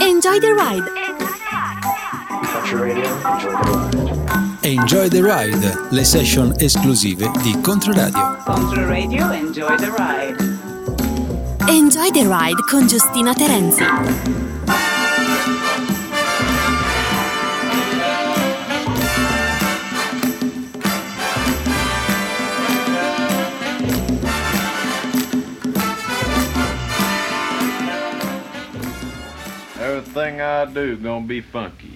Enjoy the ride. Enjoy the ride, le session esclusive di Controradio. Controradio, enjoy the ride. Enjoy the ride con Giustina Terenzi. thing I do gonna be funky.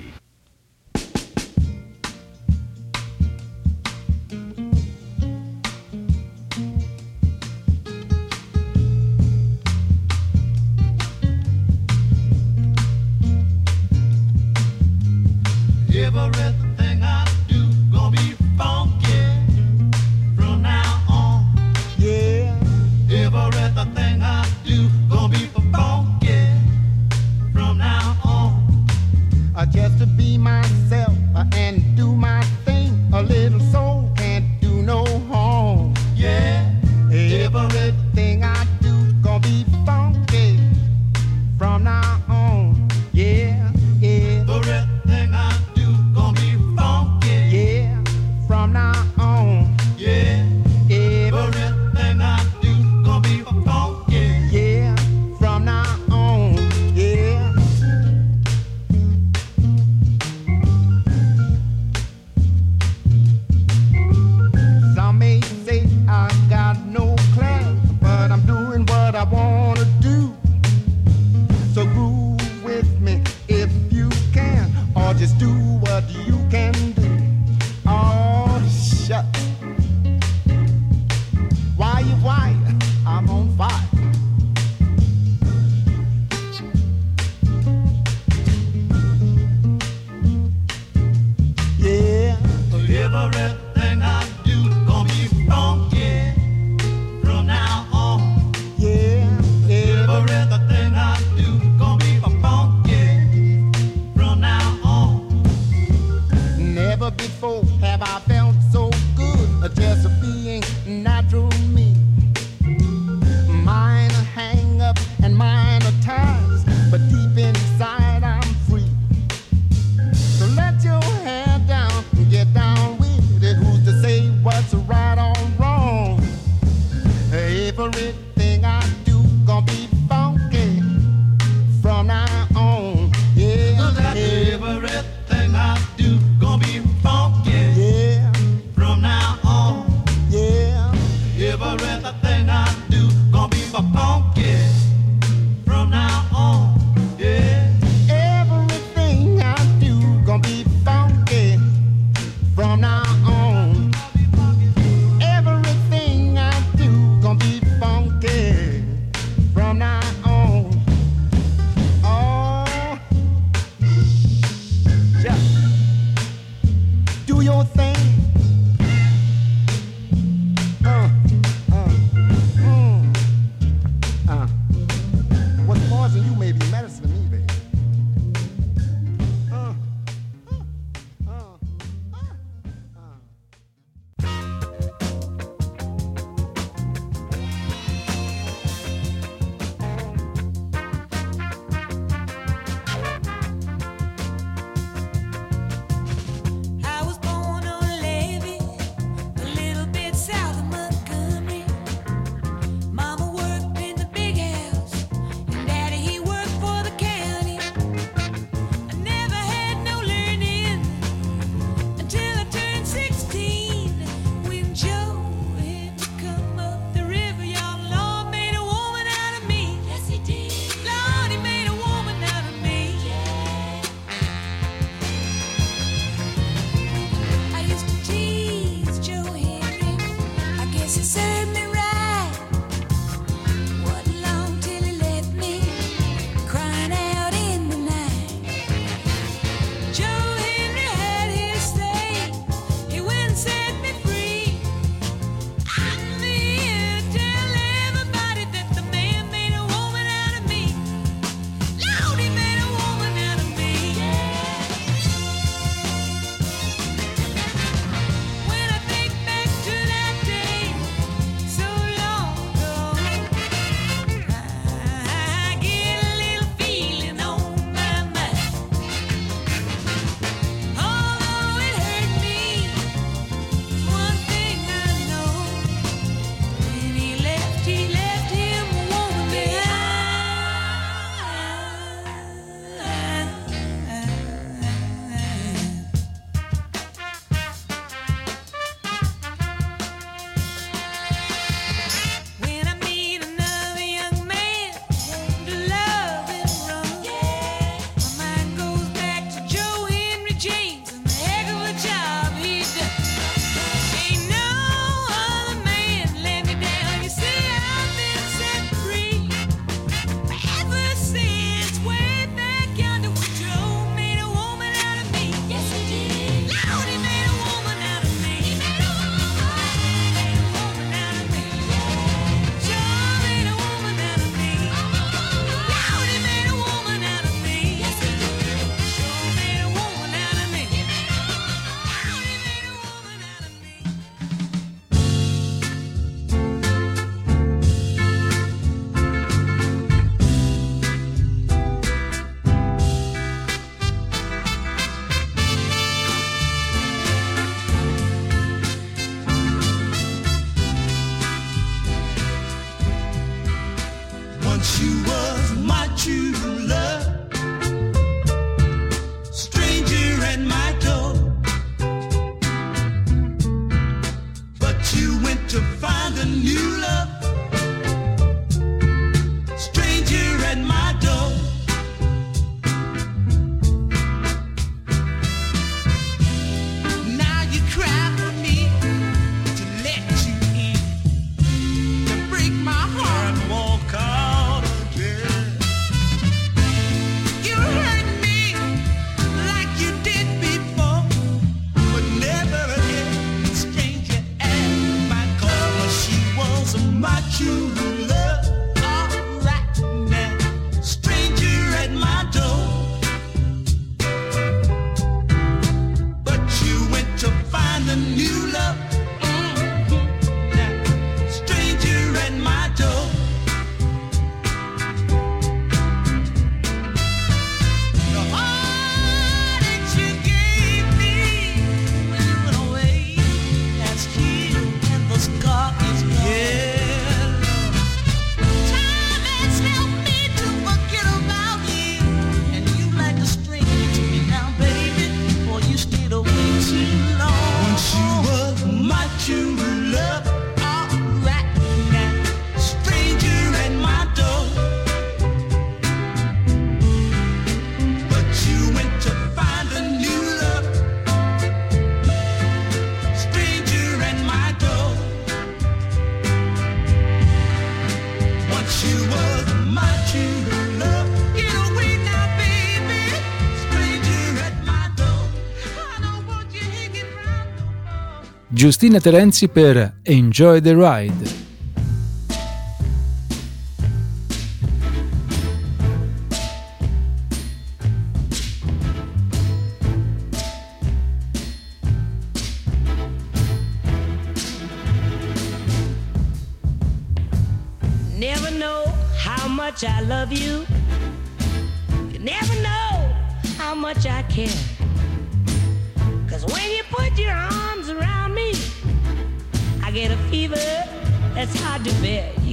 Giustina Terenzi per Enjoy the Ride.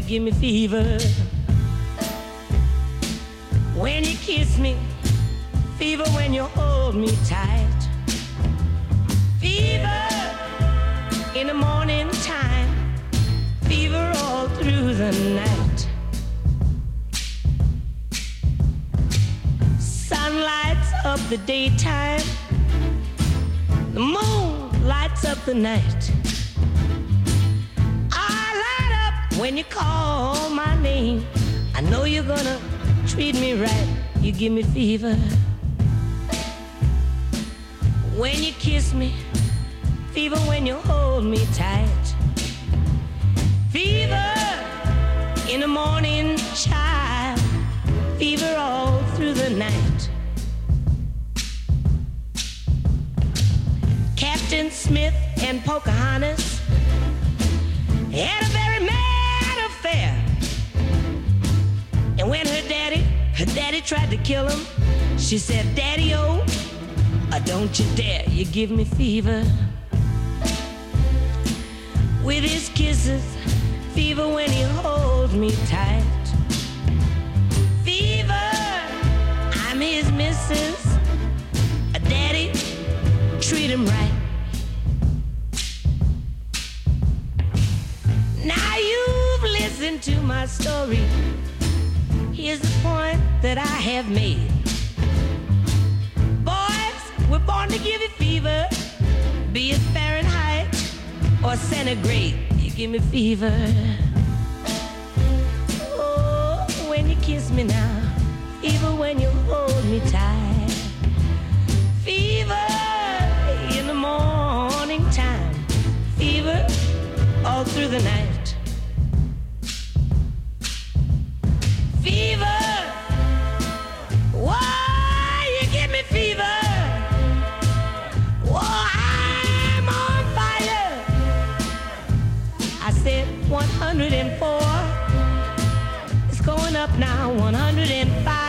Give me fever. When you kiss me, fever when you hold me tight. Fever in the morning time, fever all through the night. Sun lights up the daytime the moon lights up the night. When you call my name. I know you're gonna treat me right. You give me fever. When you kiss me, fever when you hold me tight. Fever in the morning, child. Fever all through the night. Captain Smith and Pocahontas had a very mad when her daddy, her daddy tried to kill him, she said, Daddy, oh, uh, don't you dare, you give me fever. With his kisses, fever when he holds me tight. Fever, I'm his missus. A daddy, treat him right. Now you've listened to my story. Here's the point that I have made. Boys, we're born to give you fever, be it Fahrenheit or centigrade. You give me fever. Oh, when you kiss me now, fever when you hold me tight. Fever in the morning time, fever all through the night. 104. It's going up now, 105.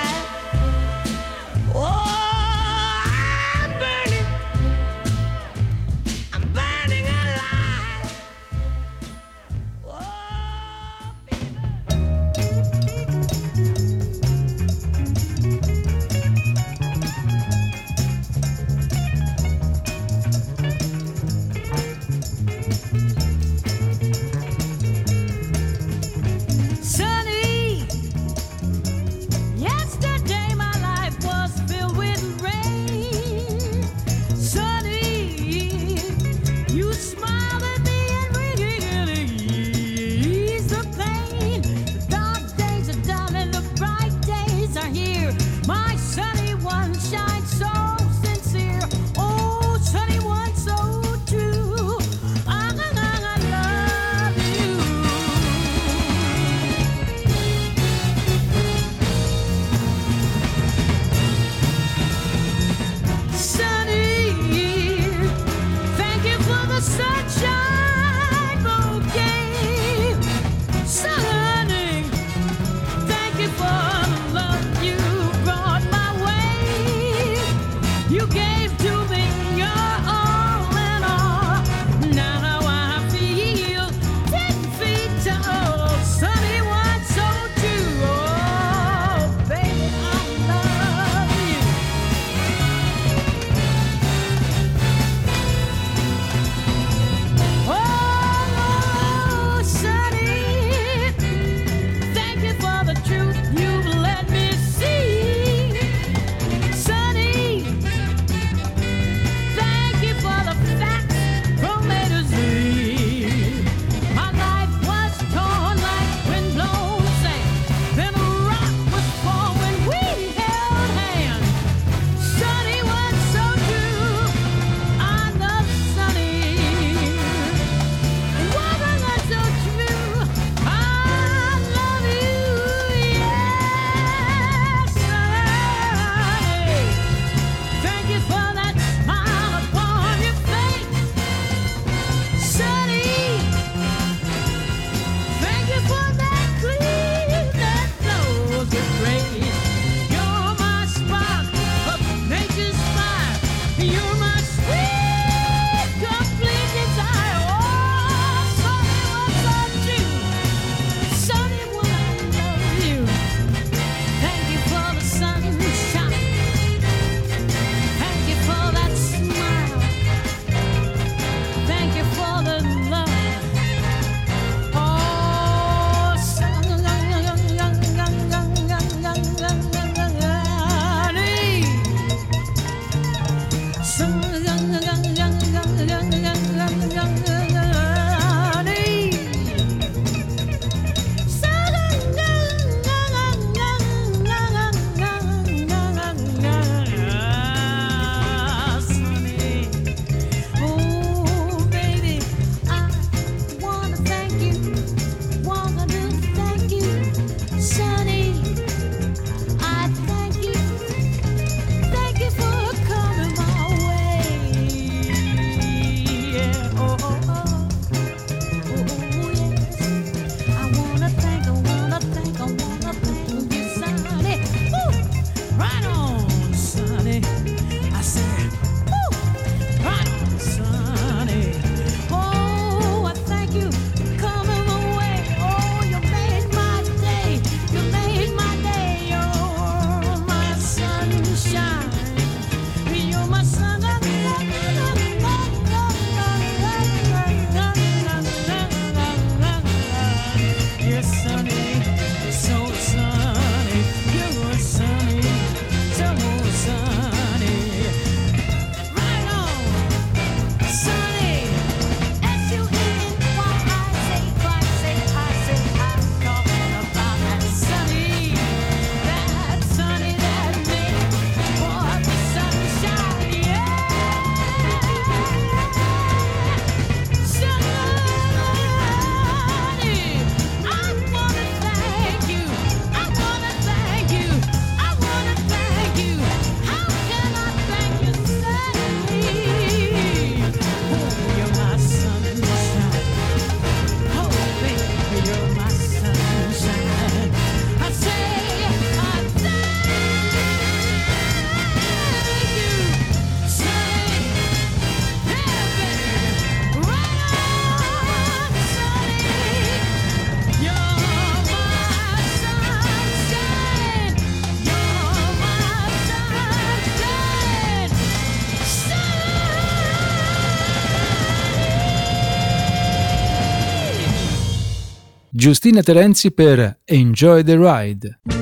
Giustina Terenzi per Enjoy the Ride.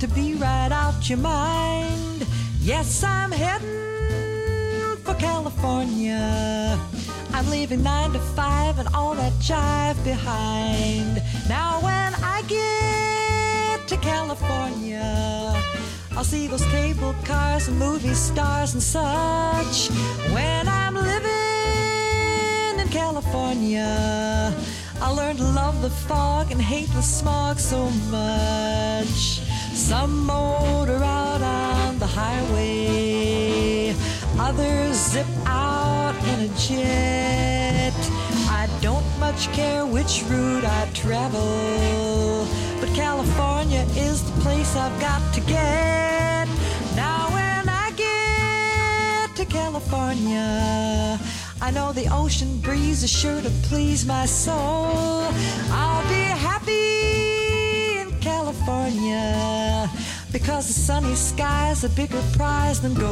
To be right out your mind. Yes, I'm heading for California. I'm leaving nine to five and all that jive behind. Now, when I get to California, I'll see those cable cars and movie stars and such. When I'm living in California, I learned to love the fog and hate the smog so much. Some motor out on the highway, others zip out in a jet. I don't much care which route I travel, but California is the place I've got to get. Now, when I get to California, I know the ocean breeze is sure to please my soul. I'll be California because the sunny sky's a bigger prize than gold.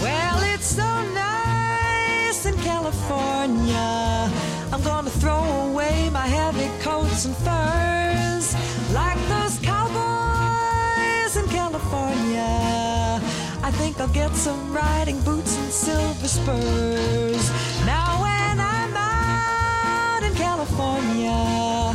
Well, it's so nice in California. I'm gonna throw away my heavy coats and furs like those cowboys in California. I think I'll get some riding boots and silver spurs. California,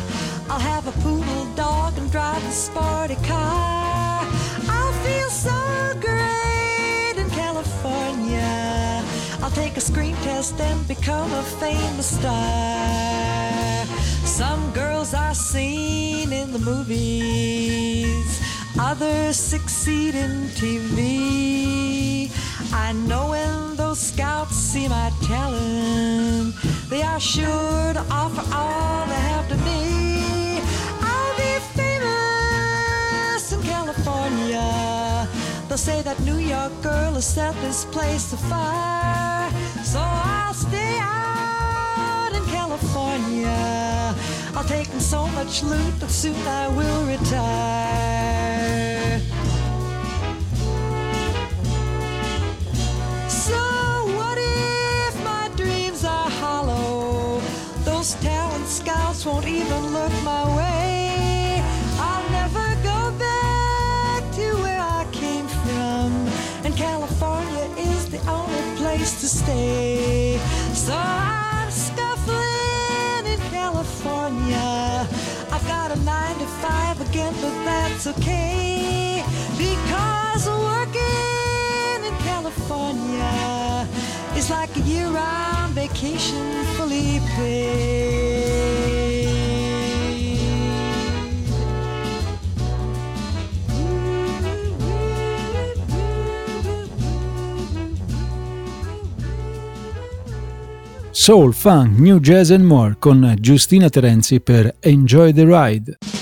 I'll have a poodle dog and drive a sporty car. I'll feel so great in California. I'll take a screen test and become a famous star. Some girls are seen in the movies, others succeed in TV. I know those scouts see my talent, they are sure to offer all they have to me. I'll be famous in California. They'll say that New York girl has set this place afire. So I'll stay out in California. I'll take in so much loot that soon I will retire. Scouts won't even look my way. I'll never go back to where I came from. And California is the only place to stay. So I'm scuffling in California. I've got a nine to five again, but that's okay. Because I'm working in California is like a year round vacation fully paid. Soul, funk, new jazz and more con Giustina Terenzi per Enjoy the Ride.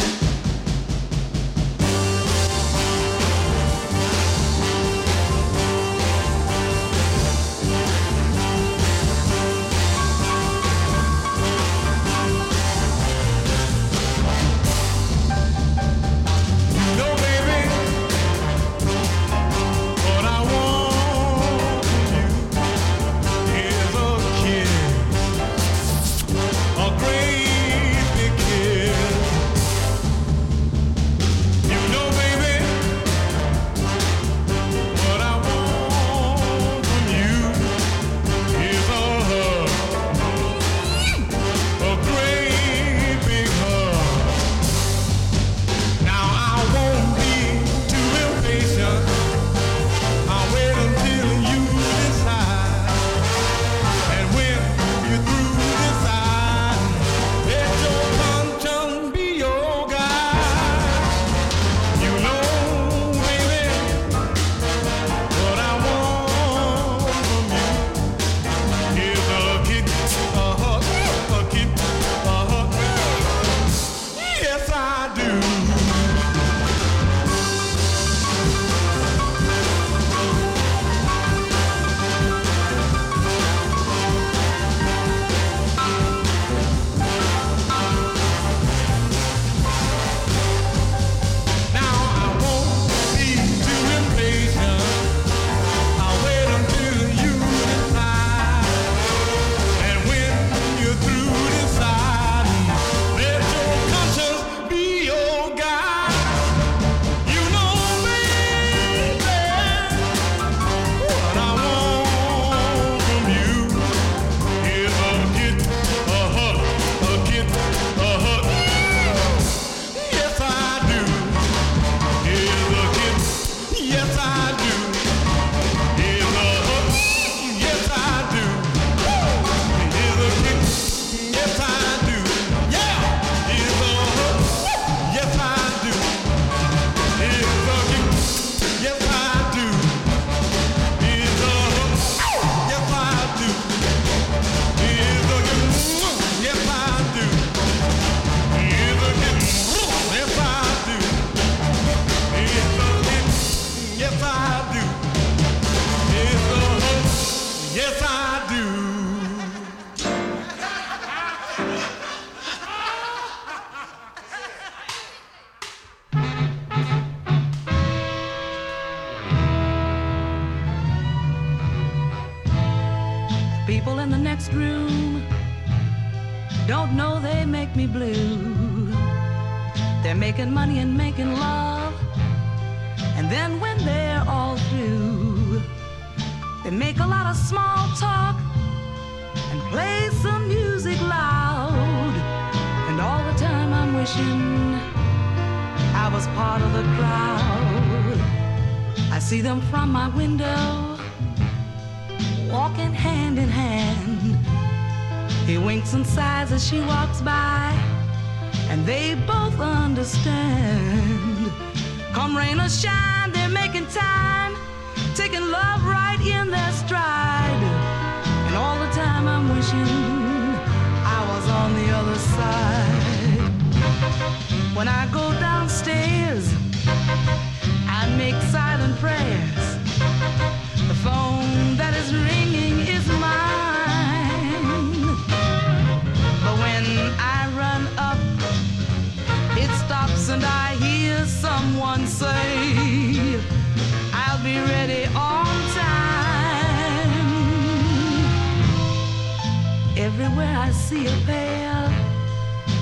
See a pair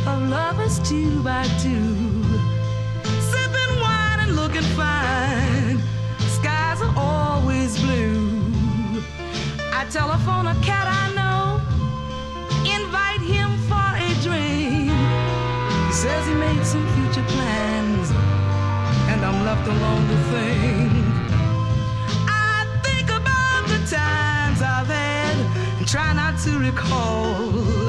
of lovers two by two, sipping wine and looking fine. Skies are always blue. I telephone a cat I know, invite him for a drink. He says he made some future plans, and I'm left alone to think. I think about the times I've had and try not to recall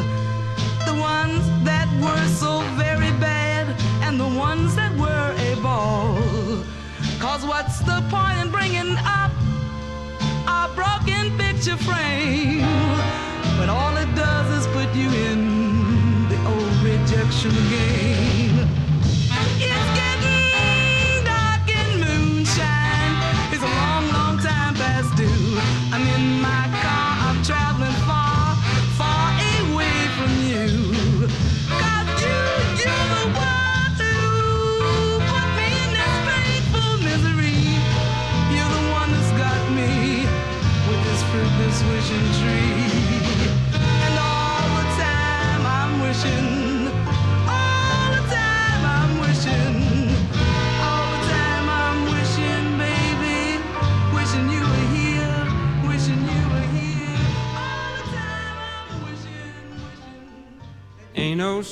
ones that were so very bad and the ones that were a ball. Cause what's the point in bringing up a broken picture frame when all it does is put you in the old rejection game?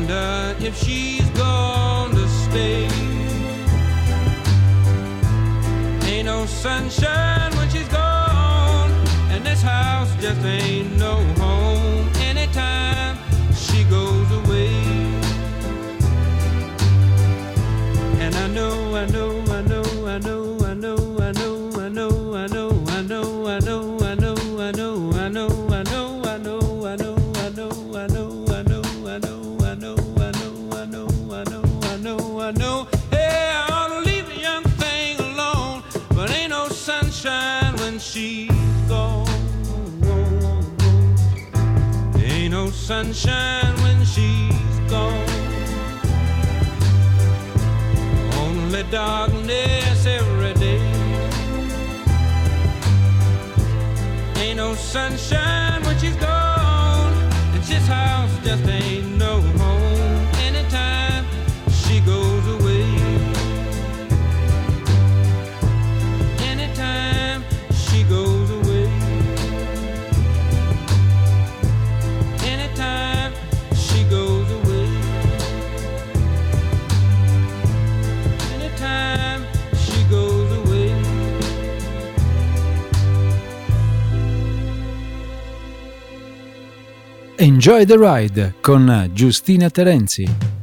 Wonder if she's gonna stay. Ain't no sunshine when she's gone, and this house just ain't no home. Anytime she goes away, and I know, I know, sunshine when she's gone. Only darkness every day. Ain't no sunshine Enjoy the Ride con Giustina Terenzi.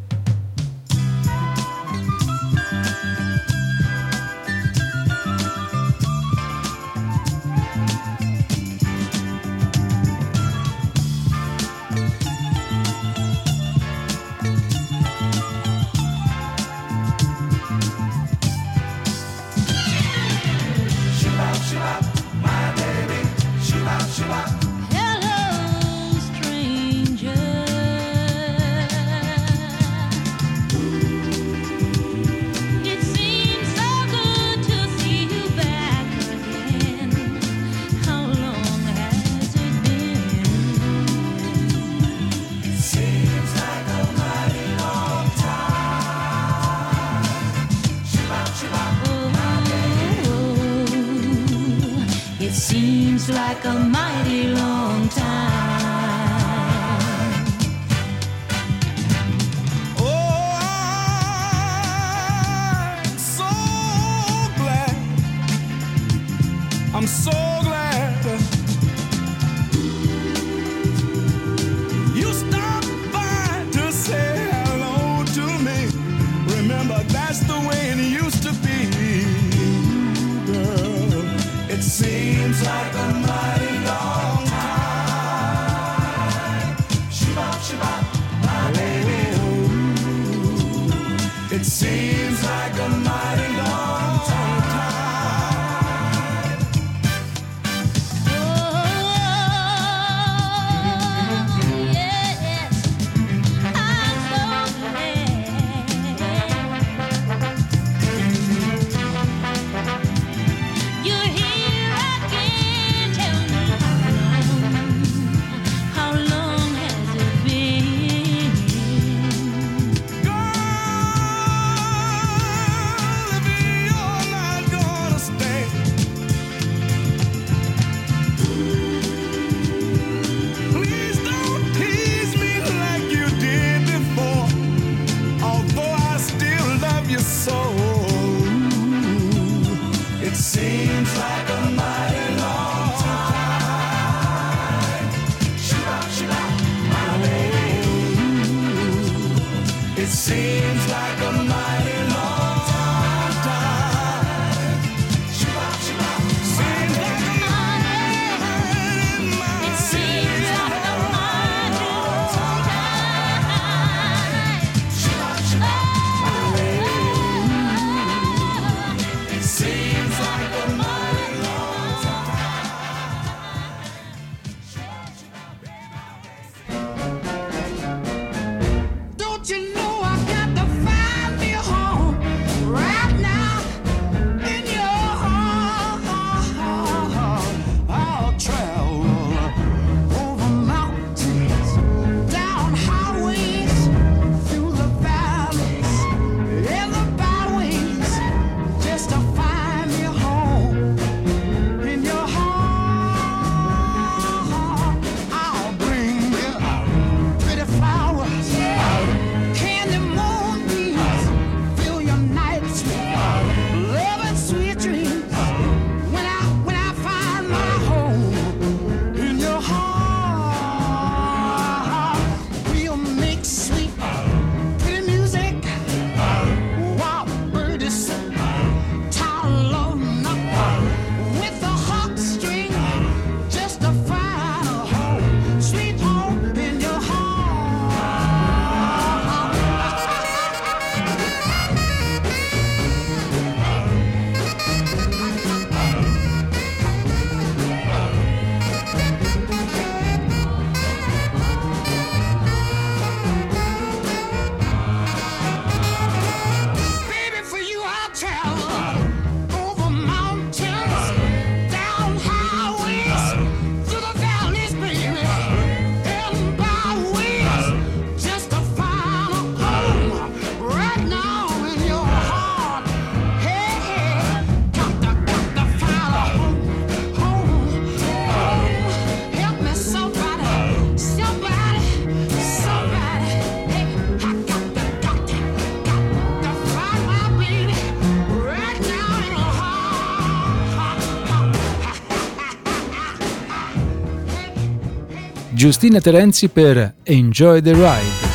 Giustina Terenzi per Enjoy the Ride.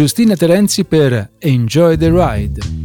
Giustina Terenzi per Enjoy the Ride.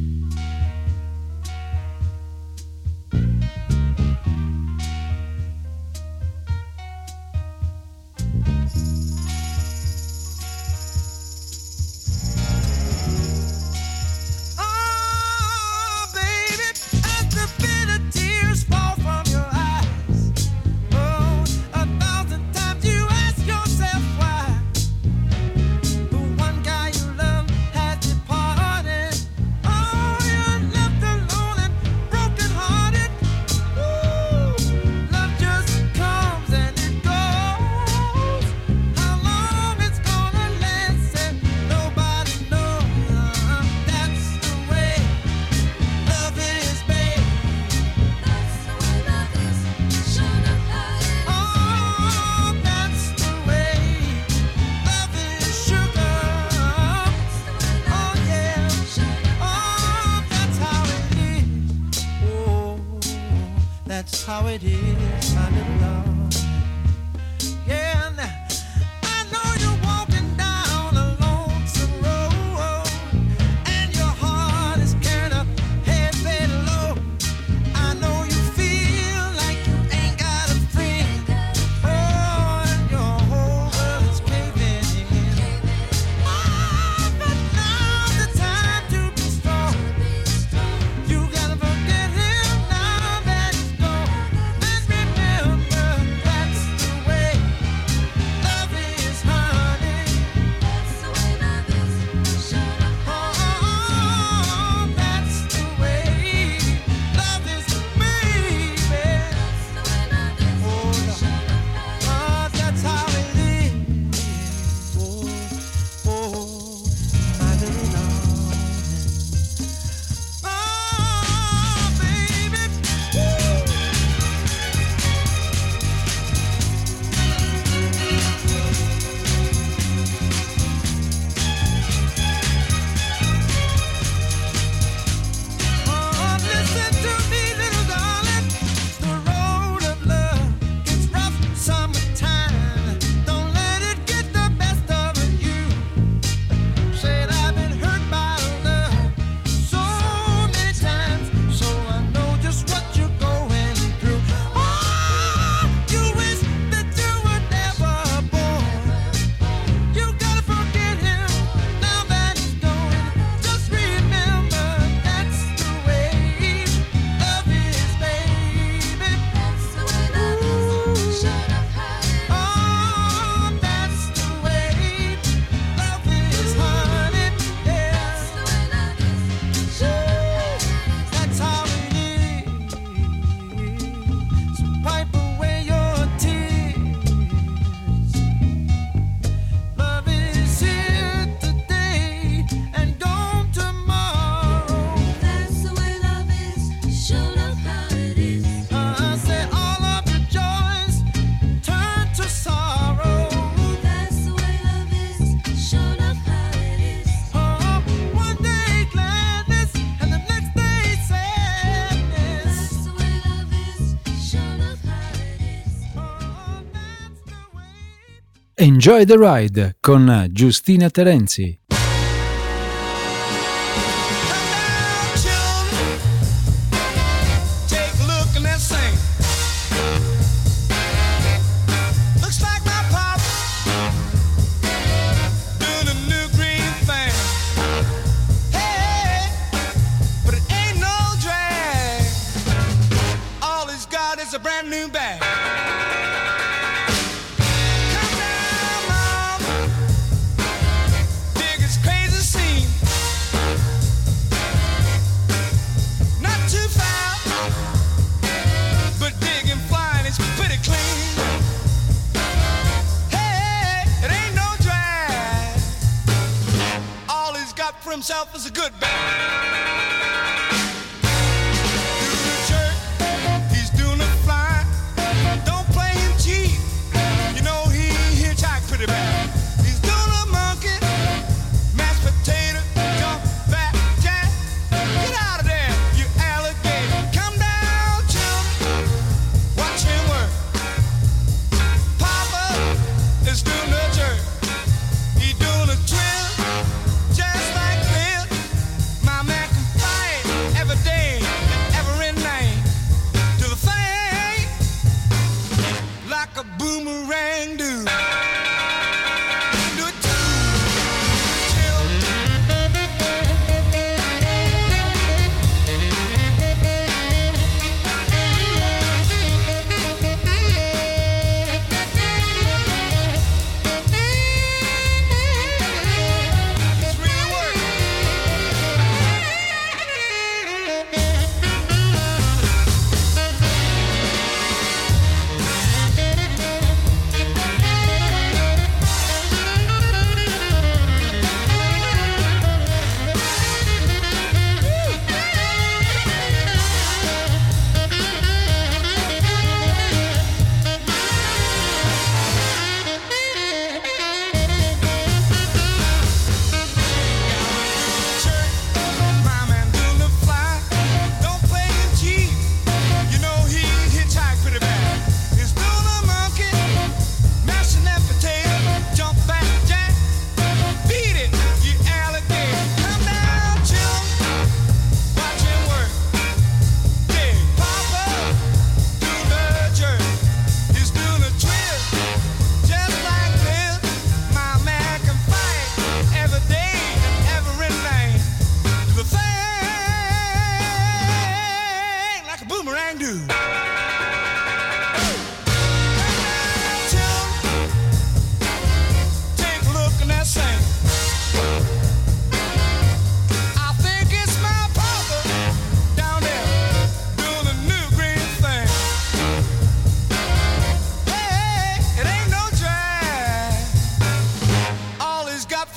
Enjoy the Ride con Giustina Terenzi.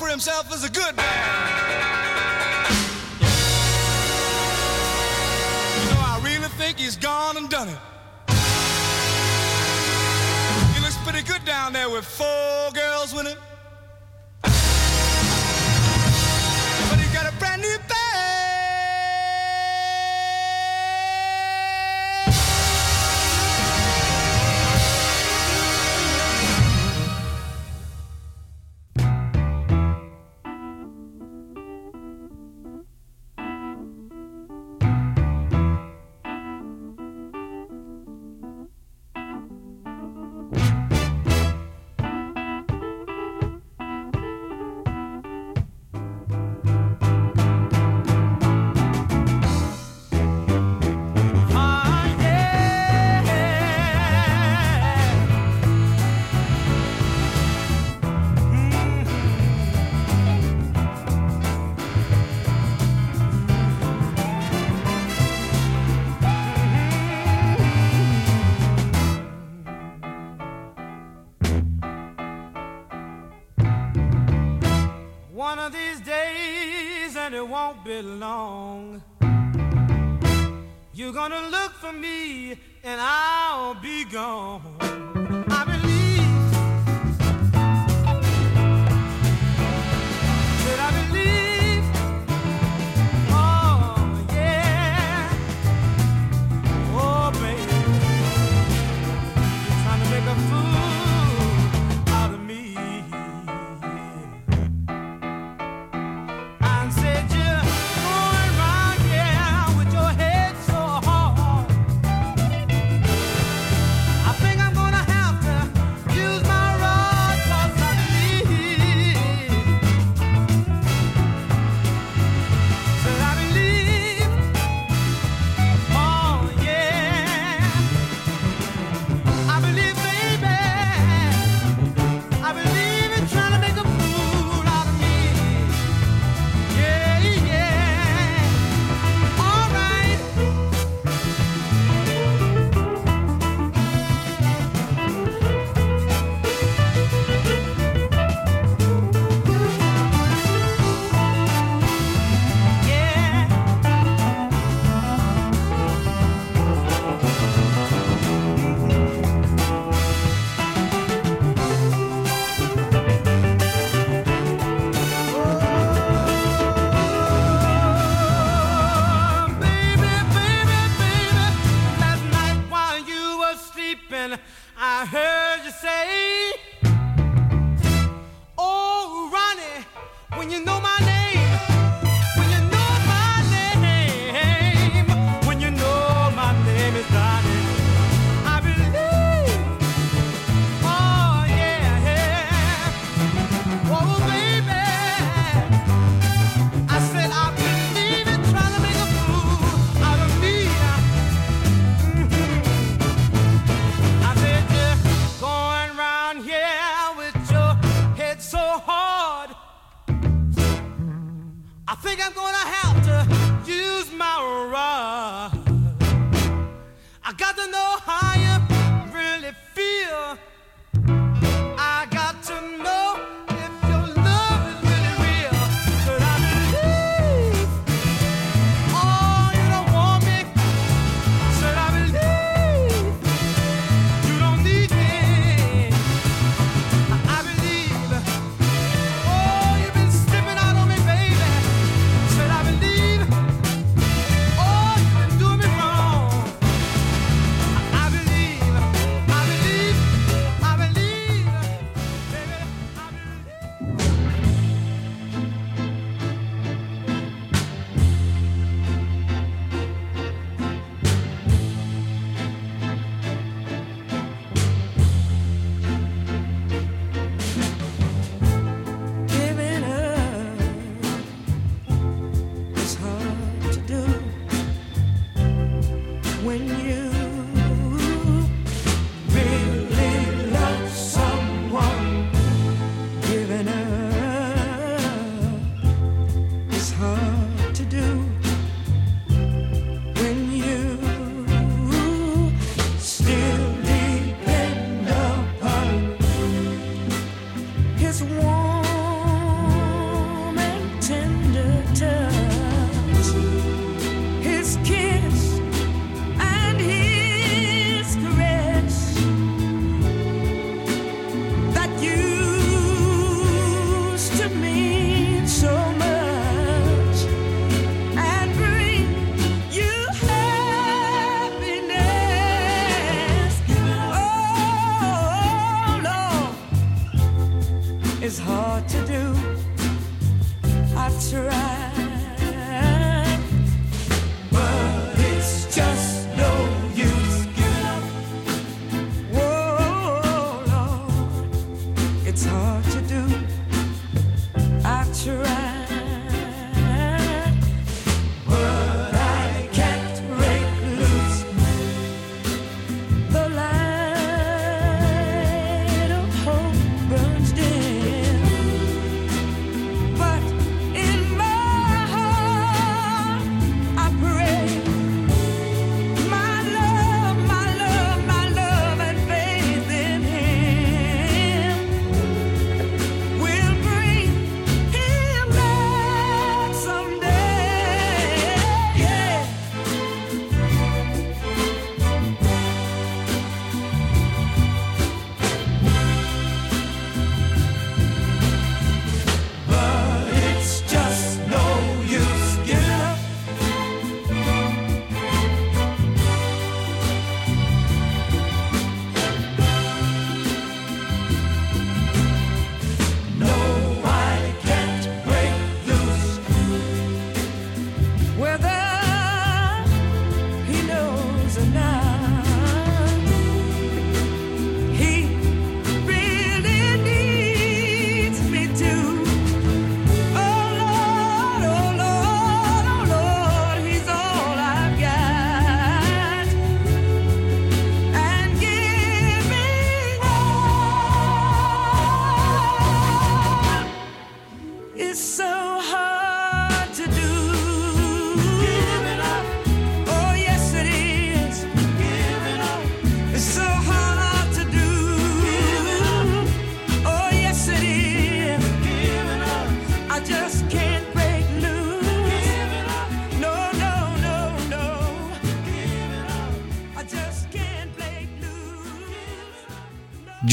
himself as a good man. You know, I really think he's gone and done it. He looks pretty good down there with four girls with him. You're gonna look for me and I'll be gone.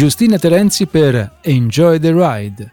Giustina Terenzi per Enjoy the Ride.